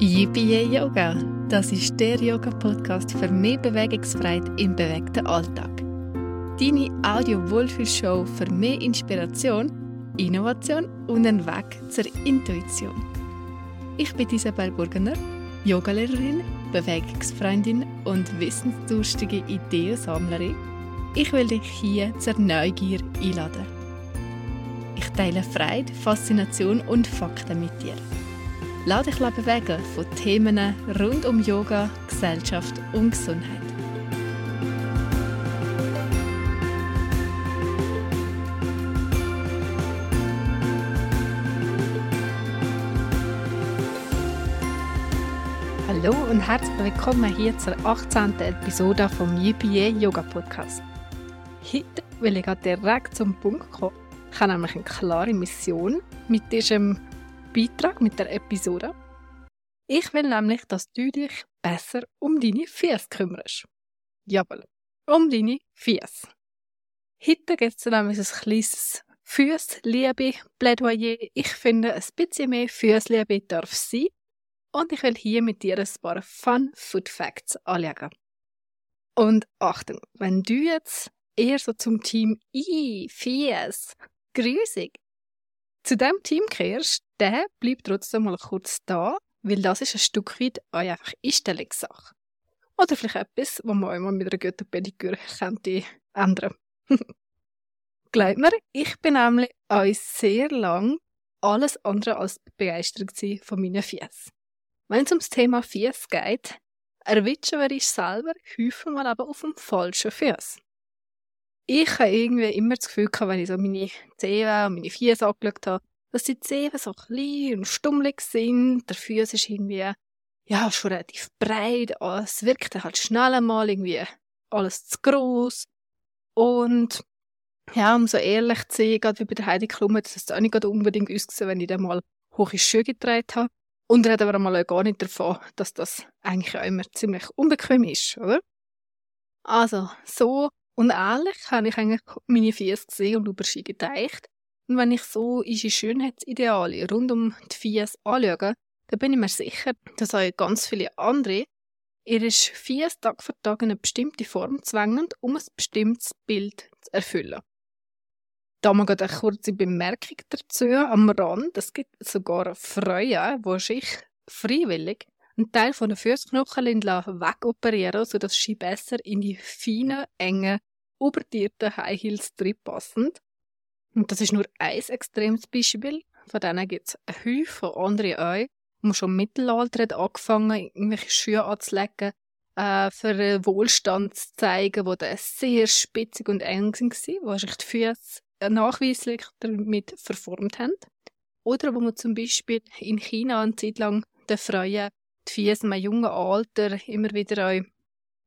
Yippie Yoga, das ist der Yoga-Podcast für mehr Bewegungsfreiheit im bewegten Alltag. Deine Audio-Wohlfühlshow für mehr Inspiration, Innovation und einen Weg zur Intuition. Ich bin Isabel Burgener, Yogalehrerin, Bewegungsfreundin und wissensdurstige Ideensammlerin. Ich will dich hier zur Neugier einladen. Ich teile Freude, Faszination und Fakten mit dir. Lass dich bewegen von Themen rund um Yoga, Gesellschaft und Gesundheit. Hallo und herzlich willkommen hier zur 18. Episode vom UPA Yoga Podcast. Heute will ich direkt zum Punkt kommen. Ich habe nämlich eine klare Mission mit diesem Beitrag mit der Episode. Ich will nämlich, dass du dich besser um deine Füße kümmerst. Jawohl, um deine Füße. Heute gibt es nämlich ein kleines Füßliebe Plädoyer. Ich finde, ein bisschen mehr Füßliebe darf sein. Und ich will hier mit dir ein paar Fun Food Facts anlegen. Und Achtung, wenn du jetzt eher so zum Team I, Fies, grüßig zu dem Team kehrst, der bleibt trotzdem mal kurz da, weil das ist ein Stück weit einfach Einstellungssache. Oder vielleicht etwas, was man einmal mit einer guten Pediküre könnte ändern. Glaubt mir, ich bin nämlich auch sehr lang alles andere als begeistert von meinen Fies. Wenn es ums Thema Fies geht, erwischen wir ich selber häufig mal aber auf dem falschen Fies ich habe irgendwie immer das Gefühl gehabt, wenn ich so meine Zehen und meine Füße angeschaut habe, dass die Zehen so klein und stummelig sind. Der Fuß ist irgendwie, ja, schon relativ breit. Es wirkt halt schnell einmal irgendwie alles zu gross. Und, ja, um so ehrlich zu sein, gerade wie bei der Heidi Klum, das ist auch nicht unbedingt ausgesehen, wenn ich dann mal hohe Schuhe getragen habe. Und reden wir mal gar nicht davon, dass das eigentlich auch immer ziemlich unbequem ist, oder? Also, so und ehrlich habe ich eigentlich meine Füße gesehen und über sie gedeicht. Und wenn ich so unsere Schönheitsideale rund um die Füße anschaue, dann bin ich mir sicher, dass auch ganz viele andere ihre Füße Tag für Tag in eine bestimmte Form zwängen, um ein bestimmtes Bild zu erfüllen. Da mal eine kurze Bemerkung dazu am Rand. Es gibt sogar Frauen, die sich freiwillig einen Teil von den Fußknochen wegoperieren, sodass sie besser in die feinen, engen obertierten High Heels drin passend. Und das ist nur ein extremes Beispiel. Von denen gibt es eine Haufen andere auch, die schon im Mittelalter hat angefangen irgendwelche Schuhe anzulegen, äh, für Wohlstand zu zeigen, wo der sehr spitzig und eng war, wo sich die Füße nachweislich damit verformt haben. Oder wo man zum Beispiel in China eine Zeit lang den Frauen die Füße in einem jungen Alter immer wieder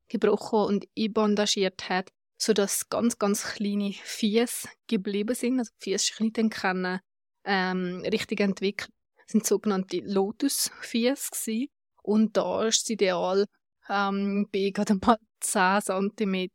gebrochen und einbandagiert hat, sodass ganz, ganz kleine Fies geblieben sind. Also nicht können, ähm, richtig entwickelt. Das sind sogenannte Lotus-Fies Und da ist das Ideal ähm, bei gerade mal 10 cm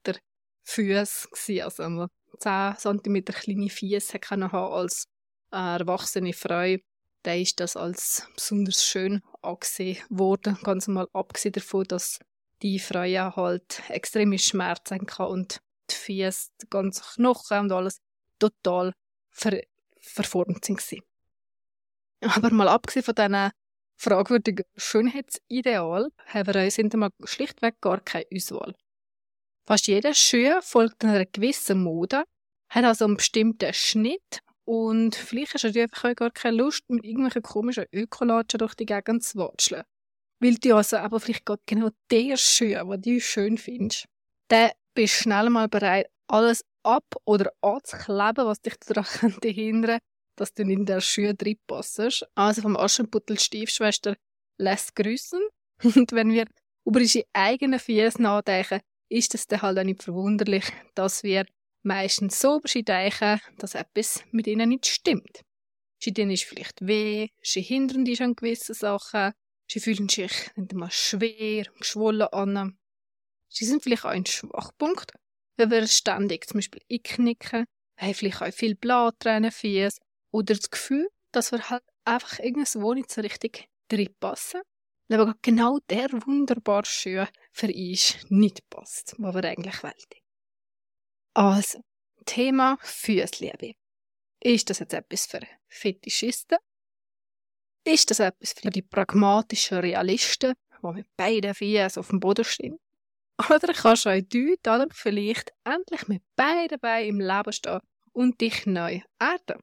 Füße gewesen. Also einmal 10 cm kleine Fies haben als äh, erwachsene Frau. Da ist das als besonders schön angesehen worden. Ganz mal abgesehen davon, dass die Frau halt extreme Schmerzen kann und die Füße, die ganzen Knochen und alles total ver verformt sind. Aber mal abgesehen von diesen fragwürdigen Schönheitsideal haben wir uns hinterher schlichtweg gar keine Auswahl. Fast jeder Schuh folgt einer gewissen Mode, hat also einen bestimmten Schnitt und vielleicht hast du einfach gar keine Lust, mit irgendwelchen komischen Ökolatschen durch die Gegend zu watscheln. Weil du also aber vielleicht genau der Schuh, den du schön findest, den bist schnell mal bereit, alles ab- oder anzukleben, was dich daran hindern dass du in der Schuhe drin passest. Also vom Aschenputtel Stiefschwester lässt grüßen. Und wenn wir über unsere eigenen Füße nachdenken, ist es dann halt auch nicht verwunderlich, dass wir meistens so über sie denken, dass etwas mit ihnen nicht stimmt. Sie denen ist vielleicht weh, sie hindern dich an gewissen Sachen, sie fühlen sich nicht einmal schwer, geschwollen an. Sie sind vielleicht auch ein Schwachpunkt, wenn wir ständig zum Beispiel einknicken, haben vielleicht auch viel Blattränen Fies oder das Gefühl, dass wir halt einfach irgendwo nicht so richtig drin passen. weil aber genau der wunderbare Schuh für uns nicht passt, was wir eigentlich wollen. Also, Thema Füßliebe. Ist das jetzt etwas für Fetischisten? Ist das etwas für die pragmatischen Realisten, die mit beiden Füßen auf dem Boden stehen? Oder kannst auch du dann vielleicht endlich mit beiden Beinen im Leben stehen und dich neu erden?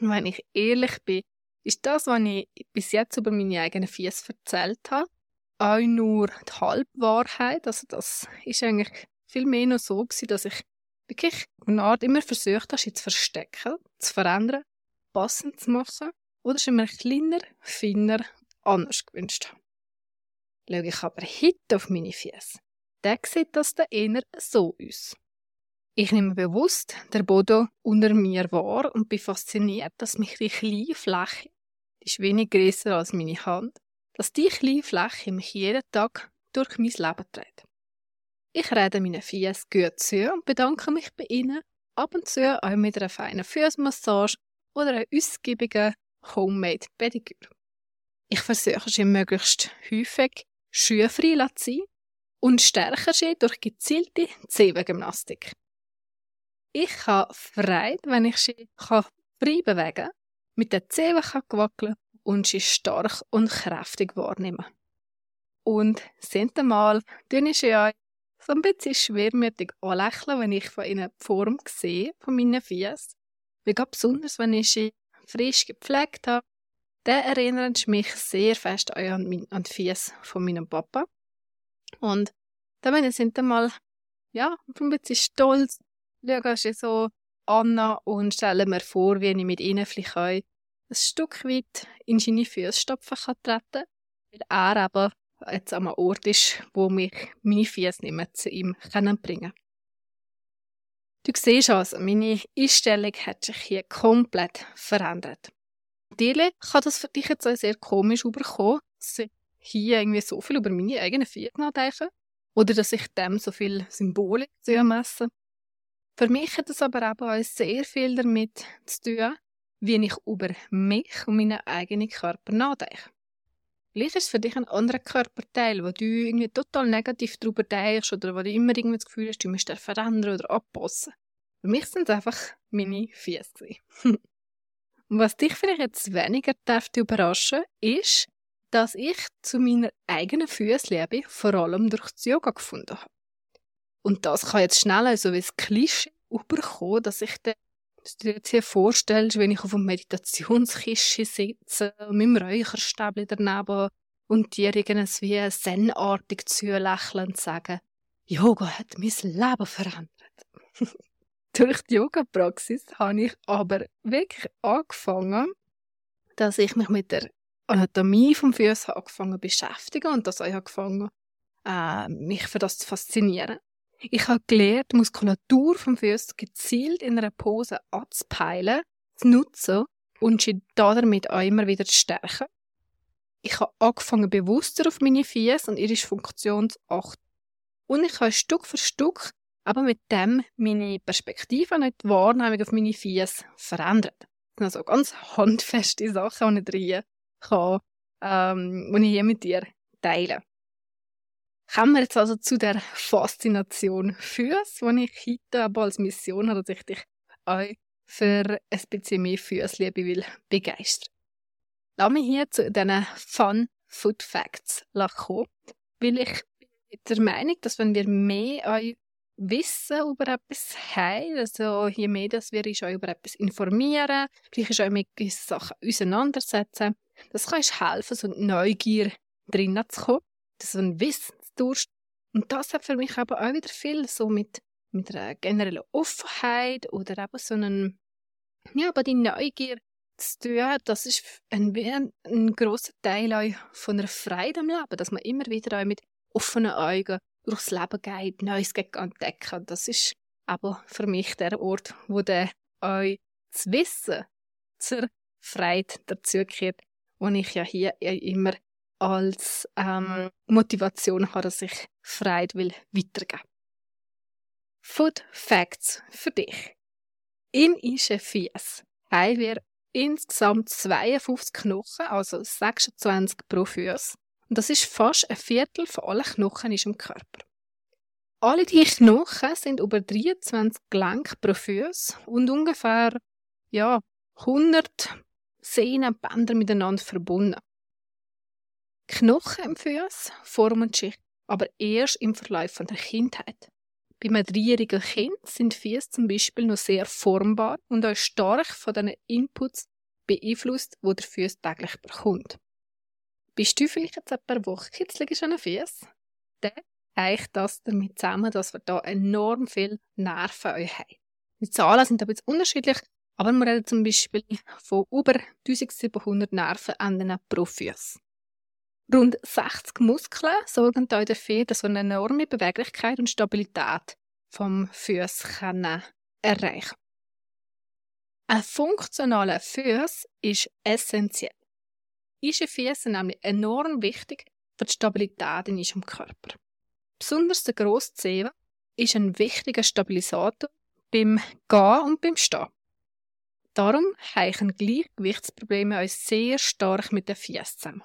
Wenn ich ehrlich bin, ist das, was ich bis jetzt über meine eigenen Füße erzählt habe, auch nur die Halbwahrheit. Also das ist eigentlich viel mehr noch so gewesen, dass ich wirklich eine Art immer versucht habe, sie zu verstecken, zu verändern, passend zu machen oder sie mir kleiner, feiner, anders gewünscht habe. Schaue ich aber heute auf meine Füße, dann sieht das dann eher so aus. Ich nehme bewusst der Boden unter mir wahr und bin fasziniert, dass mich die kleine Fläche, die ist wenig größer als meine Hand, dass die kleine Fläche mich jeden Tag durch mein Leben trägt. Ich rede meine Füße gut zu und bedanke mich bei ihnen, ab und zu auch mit einer feinen Fußmassage oder einer ausgiebigen Homemade Pediküre. Ich versuche sie möglichst häufig schuhfrei zu sein und stärke sie durch gezielte Zehengymnastik. Ich habe Freude, wenn ich sie frei bewegen kann, mit den Zehen wackeln und sie stark und kräftig wahrnehmen. Und sind einmal tue ich sie auch so ein bisschen schwermütig anlächeln, wenn ich von ihnen die Form sehe, von meinen Füßen. Wie besonders, wenn ich sie frisch gepflegt habe, dann erinnern sie mich sehr fest an, mein, an die Füße von meinem Papa. Und da bin ich sind einmal, ja, ein bisschen stolz, schaue sie so an und stelle mir vor, wie ich mit ihnen vielleicht ein Stück weit in seine Fußstapfen kann treten weil er aber jetzt an einem Ort ist, wo mich meine Füße nicht mehr zu ihm bringen können. Du siehst also, meine Einstellung hat sich hier komplett verändert. Natürlich kann das für dich jetzt auch sehr komisch überkommen, dass ich hier irgendwie so viel über meine eigenen Füße nachdenke oder dass ich dem so viel Symbolik zumessen. Für mich hat es aber auch sehr viel damit zu tun, wie ich über mich und meinen eigenen Körper nachdenke. Vielleicht ist es für dich ein anderer Körperteil, wo du irgendwie total negativ darüber denkst oder wo du immer irgendwie das Gefühl hast, du musst verändern oder anpassen. Für mich sind es einfach meine Füße. und was dich vielleicht jetzt weniger darf überraschen, ist, dass ich zu meiner eigenen Füßliebe vor allem durch das Yoga gefunden habe. Und das kann jetzt schnell also wie ein Klischee überkommen, dass ich dir jetzt hier vorstellst, wenn ich auf einem Meditationskistchen sitze, mit dem Räucherstäbchen daneben und dir irgendwas wie zenartig zulächeln und sagen, Yoga hat mein Leben verändert. Durch die Yoga-Praxis habe ich aber wirklich angefangen, dass ich mich mit der Anatomie vom Fuß angefangen beschäftigen und dass ich angefangen äh, mich für das zu faszinieren. Ich habe gelernt, die Muskulatur vom Fuß gezielt in einer Pose anzupeilen, zu nutzen und sie damit auch immer wieder zu stärken. Ich habe angefangen, bewusster auf meine Füße und ihre Funktion zu achten. Und ich habe Stück für Stück aber mit dem meine Perspektive und die Wahrnehmung auf meine Füße verändert. Das sind also ganz handfeste Sachen, die ich hier kann, ähm, die ich hier mit dir teile. Kommen wir jetzt also zu der Faszination Füße, die ich heute aber als Mission habe, dass ich dich auch für ein bisschen mehr Füßliebe will begeistern. Lass mich hier zu diesen Fun Food Facts kommen, weil ich der Meinung, dass wenn wir mehr Wissen über etwas haben, also je mehr dass wir uns auch über etwas informieren, vielleicht auch mit gewissen Sachen auseinandersetzen, das kann uns helfen, so Neugier drinnen zu kommen, so ein Wissen Durst. Und das hat für mich aber auch wieder viel so mit, mit einer generellen Offenheit oder eben so einen, ja, aber die Neugier zu tun. Das ist ein, ein, grosser Teil auch von einer Freude am Leben, dass man immer wieder auch mit offenen Augen durchs Leben geht, Neues entdecken. Das ist aber für mich der Ort, wo der euch das Wissen zur Freude dazugehört, wo ich ja hier immer als ähm, Motivation habe, dass ich Freude will weitergeben. Food Facts für dich. In unseren Fies haben wir insgesamt 52 Knochen, also 26 pro Fuß. Und das ist fast ein Viertel von allen Knochen im Körper. Alle die Knochen sind über 23 Gelenke pro Fuß und ungefähr ja, 100 Sehnenbänder miteinander verbunden. Knochen im Fuß formen sich aber erst im Verlauf der Kindheit. Bei einem dreijährigen Kind sind Füße zum Beispiel noch sehr formbar und auch stark von den Inputs beeinflusst, wo der Fuß täglich bekommt. Bist du vielleicht jetzt etwa eine Woche kitzelig an den Füßen? Dann hängt das damit zusammen, dass wir da enorm viel Nerven haben. Die Zahlen sind ein bisschen unterschiedlich, aber wir reden zum Beispiel von über 1700 Nervenenden pro Fuß. Rund 60 Muskeln sorgen dafür, dass wir eine enorme Beweglichkeit und Stabilität vom Fuß erreichen Ein funktionaler Fuß ist essentiell. Unsere Füße sind nämlich enorm wichtig für die Stabilität in unserem Körper. Besonders der grosse Zeh ist ein wichtiger Stabilisator beim Gehen und beim Stehen. Darum hängen Gleichgewichtsprobleme uns sehr stark mit den Füßen zusammen.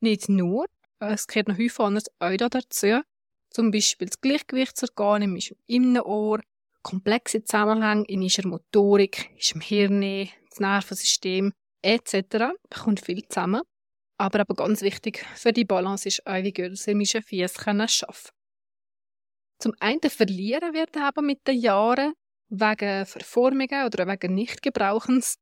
Nicht nur, es gehört noch häufig anders auch dazu, zum Beispiel das Gleichgewichtsorgan im Innenohr, komplexe Zusammenhänge in unserer Motorik, unserem Hirn, das Nervensystem etc. kommt viel zusammen. Aber aber ganz wichtig für die Balance ist auch, wie gut wir mit den Füßen arbeiten Zum einen verlieren wir aber mit den Jahren wegen Verformungen oder wegen Nichtgebrauchens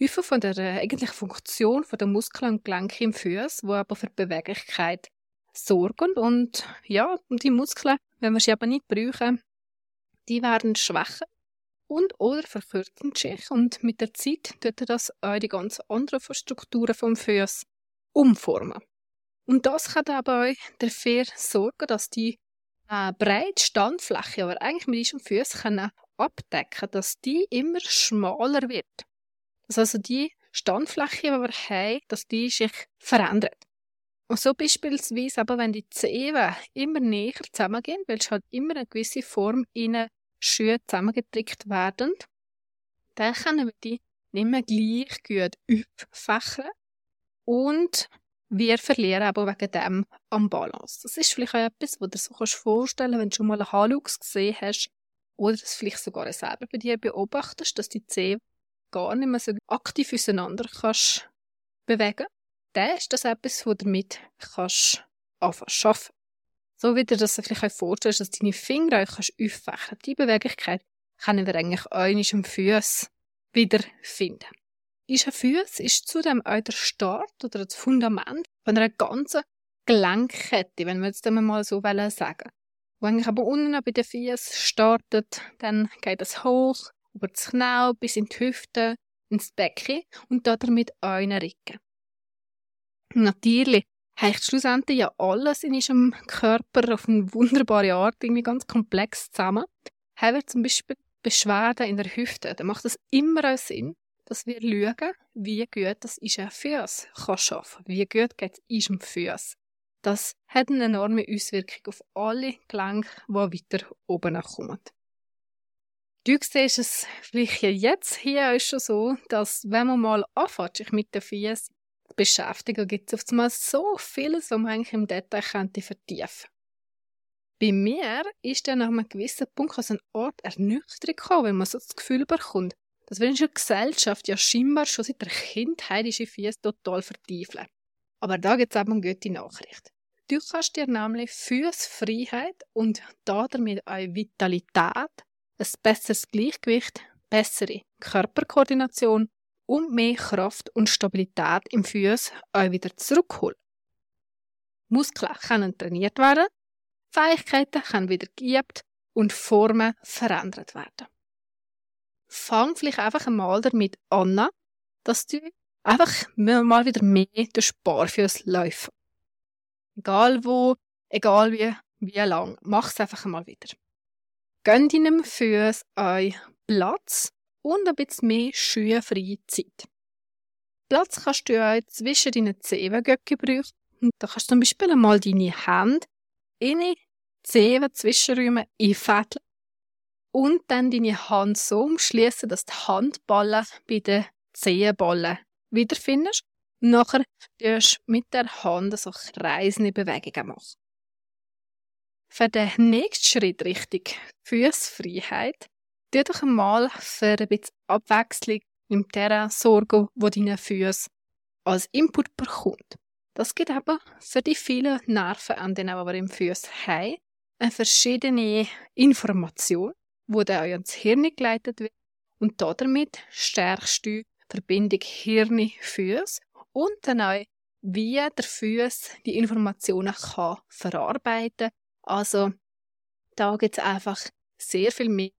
häufig von der äh, eigentlichen Funktion der Muskeln und Gelenke im Fuß, wo aber für die Beweglichkeit sorgen und ja, die Muskeln, wenn wir sie aber nicht brauchen, die werden schwächer und oder verkürzen sich und mit der Zeit tut das auch die ganz anderen Strukturen vom Fuß umformen. Und das kann aber dafür sorgen, dass die äh, breite Standfläche, die wir eigentlich mit diesem Fuß abdecken dass die immer schmaler wird. Dass also die Standfläche, die wir haben, dass die sich verändert. Und so beispielsweise aber, wenn die Zehen immer näher zusammengehen, weil es halt immer eine gewisse Form in Schuhe zusammengedrückt werden, dann können wir die nicht mehr gleich gut auffächern und wir verlieren aber wegen dem am Balance. Das ist vielleicht auch etwas, was du dir so vorstellen kannst, wenn du schon mal einen Halux gesehen hast oder das vielleicht sogar selber bei dir beobachtest, dass die Zehen gar nicht mehr so aktiv auseinander kannst bewegen, dann ist das etwas, wo du damit kannst anfangen arbeiten. So wie du das vielleicht vorstellst, dass deine Finger auch kannst auffächern. Die Beweglichkeit können wir eigentlich auch unserem Fuß wiederfinden. Unser Fuß ist zudem auch der Start oder das Fundament von einer ganzen Gelenkkette, wenn wir jetzt mal so sagen wenn ich aber unten bei den Füßen startet, dann geht es hoch, über das Knie bis in die Hüfte, ins Becken und damit den Rücken. Natürlich hängt schlussendlich ja alles in unserem Körper auf eine wunderbare Art irgendwie ganz komplex zusammen. Haben wir zum Beispiel Beschwerden in der Hüfte, dann macht es immer auch Sinn, dass wir schauen, wie gut das unser Fuß kann arbeiten Wie gut geht es unserem Fuß. Das hat eine enorme Auswirkung auf alle Gelenke, die weiter oben kommen. Du siehst es vielleicht jetzt hier auch schon so, dass wenn man mal anfängt, sich mit den Füßen zu beschäftigen, gibt es oftmals so vieles, was man eigentlich im Detail könnte vertiefen Bei mir ist dann nach einem gewissen Punkt also eine Art Ernüchterung gekommen, wenn man so das Gefühl bekommt, dass wir in unserer Gesellschaft ja scheinbar schon seit der Kindheit diese Füße total vertiefeln. Aber da gibt es eben eine gute Nachricht. Du kannst dir nämlich Fußfreiheit und damit auch Vitalität, ein besseres Gleichgewicht, bessere Körperkoordination und mehr Kraft und Stabilität im Fuß auch wieder zurückholen. Muskeln können trainiert werden, Fähigkeiten können wieder geübt und Formen verändert werden. Fang vielleicht einfach einmal damit an, dass du einfach mal wieder mehr durch Barfuß läufst. Egal wo, egal wie, wie lang, mach es einfach mal wieder. Gönn deinem Fuß ein Platz und ein bisschen mehr schuhfreie Zeit. Platz kannst du auch zwischen deinen Zehengöcken brauchen. Und da kannst du zum Beispiel einmal deine Hände in die Zehen-Zwischenräume einfädeln und dann deine Hand so umschließen, dass die Handballen bei den Zehenballen wiederfindest nachher tust du mit der Hand so kreisende Bewegungen machen. Für den nächsten Schritt richtig Fußfreiheit, tu doch einmal für ein bisschen Abwechslung im Terrain sorgen, wo deine Füße als Input bekommt. Das gibt aber für die vielen Nervenenden, die wir im Fuß haben, eine verschiedene Information, wo dann ins Hirn geleitet wird und damit stärkst du die Verbindung Hirn-Füß und dann auch, wie der Fuß die Informationen kann verarbeiten Also, da gibt es einfach sehr viel mehr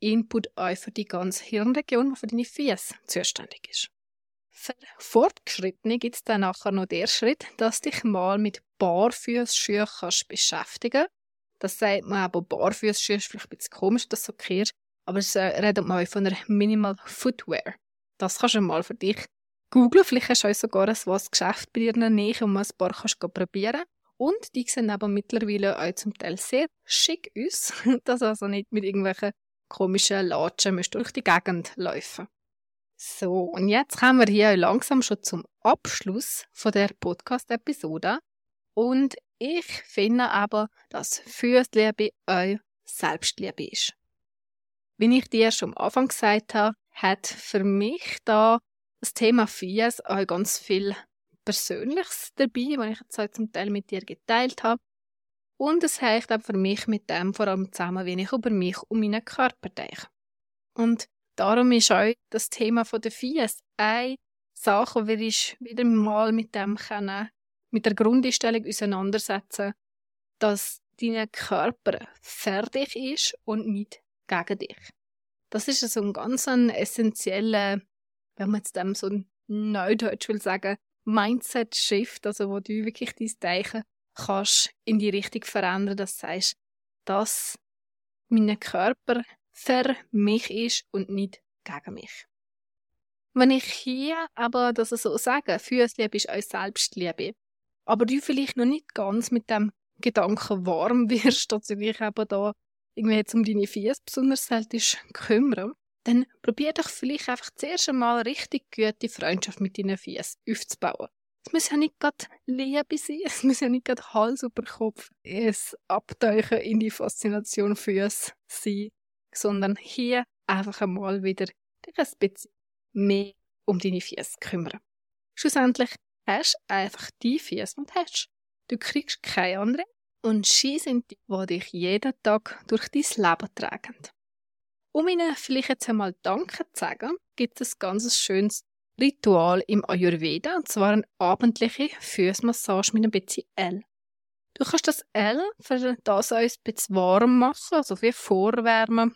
Input auch für die ganze Hirnregion, die für deine Füße zuständig ist. Für Fortgeschrittene gibt es dann nachher noch den Schritt, dass dich mal mit Barfüßschuhen kannst beschäftigen Das sagt man aber Barfüßschuhe ist vielleicht ein bisschen komisch, so kehrst, aber es redet man von einer Minimal Footwear. Das kannst du mal für dich googeln. Vielleicht hast du sogar ein was Geschäft bei dir in der Nähe ein paar kannst probieren. Und die sehen aber mittlerweile auch zum Teil sehr schick aus, dass also nicht mit irgendwelchen komischen Latschen musst durch die Gegend laufen. So, und jetzt kommen wir hier langsam schon zum Abschluss von der Podcast-Episode. Und ich finde aber, dass Füßliebe auch Selbstliebe ist. Wie ich dir schon am Anfang gesagt habe, hat für mich da das Thema Fies auch ganz viel Persönliches dabei, was ich jetzt zum Teil mit dir geteilt habe. Und es hängt auch für mich mit dem vor allem zusammen, wie ich über mich und meinen Körper denke. Und darum ist auch das Thema der Fies eine Sache, wo ich wieder mal mit dem können, mit der Grundeinstellung auseinandersetzen, dass dein Körper fertig ist und nicht gegen dich. Das ist so ein ganz ein essentieller, wenn man jetzt dem so Neudeutsch will sagen, Mindset-Shift, also wo du wirklich dein Denken kannst in die Richtung verändern, dass du sagst, dass mein Körper für mich ist und nicht gegen mich. Wenn ich hier aber das so sage, Füßliebe ist euch Selbstliebe, aber du vielleicht noch nicht ganz mit dem Gedanken warm wirst, dass du dich aber da irgendwie jetzt um deine Füße besonders selten kümmern, dann probier doch vielleicht einfach zuerst einmal richtig gute Freundschaft mit deinen Füßen aufzubauen. Es muss ja nicht gerade Liebe sein, es muss ja nicht gerade Hals über Kopf es Abtauchen in die Faszination Füße sein, sondern hier einfach einmal wieder dich ein bisschen mehr um deine Füße kümmern. Schlussendlich hast du einfach die Füße, die du hast. Du kriegst keine anderen und sie sind die, die dich jeden Tag durch dein Leben tragen. Um Ihnen vielleicht jetzt einmal Danke zu sagen, gibt es ein ganz schönes Ritual im Ayurveda, und zwar eine abendliche Fußmassage mit ein bisschen L. Du kannst das L für das ein bisschen warm machen, also wie vorwärmen.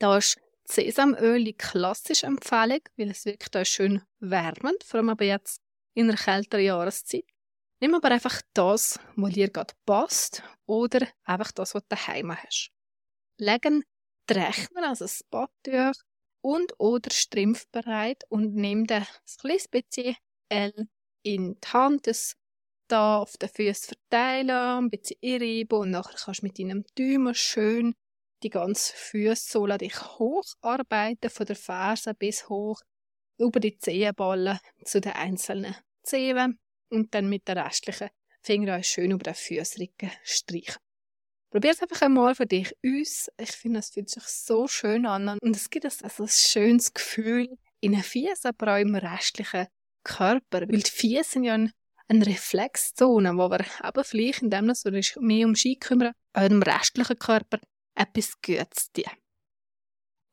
Da ist Sesamöl die klassische Empfehlung, weil es wirkt auch schön wärmend, vor allem aber jetzt in einer kälteren Jahreszeit. Nimm aber einfach das, was dir gerade passt, oder einfach das, was du daheim hast. Legen Rechner, also das Badtuch und oder Strimpf bereit und nimm dann ein L in die Hand, das da auf den Füßen verteilen, ein bisschen einreiben und nachher kannst du mit deinem Daumen schön die ganze Fußsohle dich hocharbeiten, von der Ferse bis hoch über die Zehenballen zu den einzelnen Zehen und dann mit der restlichen Finger schön über den Fußrücken streichen. Probier es einfach einmal für dich aus. Ich finde, es fühlt sich so schön an und es gibt also ein schönes Gefühl in den Füßen, aber auch im restlichen Körper. Weil die Füße sind ja eine, eine Reflexzone, wo wir eben vielleicht, indem wir uns mehr um Ski kümmern, im restlichen Körper etwas Gutes tun.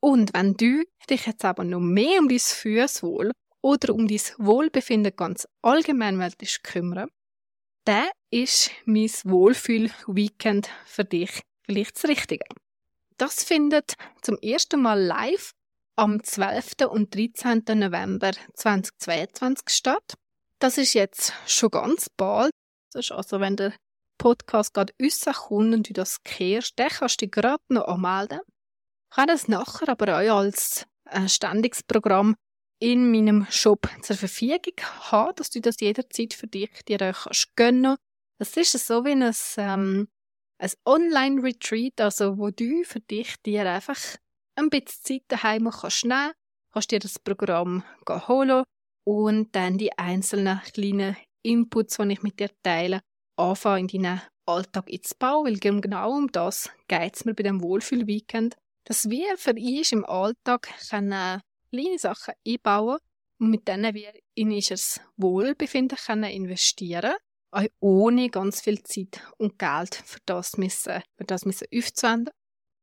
Und wenn du dich jetzt aber noch mehr um dein Füßwohl oder um dein Wohlbefinden ganz allgemein willst kümmern, dann ist mein Wohlfühl-Weekend für dich vielleicht das Richtige. Das findet zum ersten Mal live am 12. und 13. November 2022 statt. Das ist jetzt schon ganz bald. Das ist also, wenn der Podcast gerade rauskommt und du das kehrst, dann kannst du dich gerade noch anmelden. Ich kann das nachher aber auch als äh, ständiges Programm in meinem Shop zur Verfügung haben, dass du das jederzeit für dich dir auch kannst gönnen Das ist so wie ein, ähm, ein Online-Retreat, also wo du für dich dir einfach ein bisschen Zeit daheim kannst nehmen, kannst dir das Programm holen und dann die einzelnen kleinen Inputs, die ich mit dir teile, anfangen in deinen Alltag einzubauen, weil genau um das geht es mir bei dem Wohlfühl-Weekend, dass wir für uns im Alltag können kleine Sachen einbauen und mit denen wir in unser Wohlbefinden können investieren auch ohne ganz viel Zeit und Geld für das müssen, für das müssen aufzuwenden.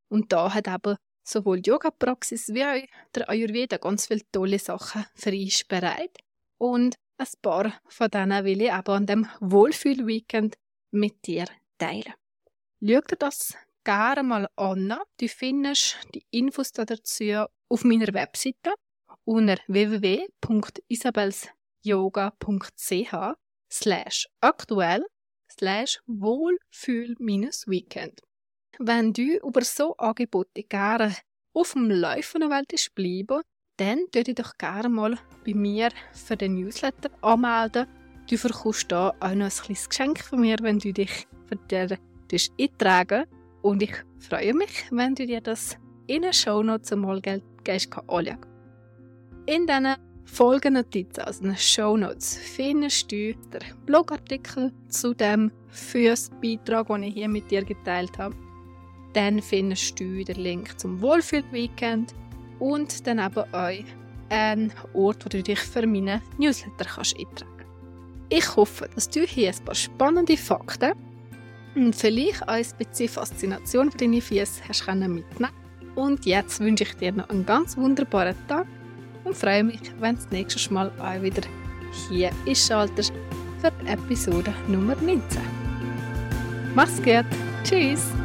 Und da hat aber sowohl Yoga-Praxis wie auch der Ayurveda ganz viele tolle Sachen für uns bereit. Und ein paar von denen will ich aber an dem Wohlfühl-Weekend mit dir teilen. Schau dir das gerne mal an. Du findest die Infos dazu auf meiner Webseite unter www.isabelsyoga.ch slash aktuell slash wohlfühl-weekend. Wenn du über so Angebote gerne auf dem Laufen willst bleiben, dann würde ich doch gerne mal bei mir für den Newsletter anmelden. Du bekommst hier auch noch ein kleines Geschenk von mir, wenn du dich für den eintragen Und ich freue mich, wenn du dir das in den Shownotes mal anschauen In diesen Folgennotizen, also den Shownotes, findest du den Blogartikel zu dem Fürs-Beitrag, den ich hier mit dir geteilt habe. Dann findest du den Link zum Wohlfühl-Weekend und dann eben auch einen Ort, wo du dich für meine Newsletter kannst eintragen Ich hoffe, dass du hier ein paar spannende Fakten vielleicht auch ein bisschen Faszination für deine Füße hast mitnehmen Und jetzt wünsche ich dir noch einen ganz wunderbaren Tag und freue mich, wenn du das nächste Mal auch wieder hier einschaltest für die Episode Nummer 19. Mach's gut, tschüss!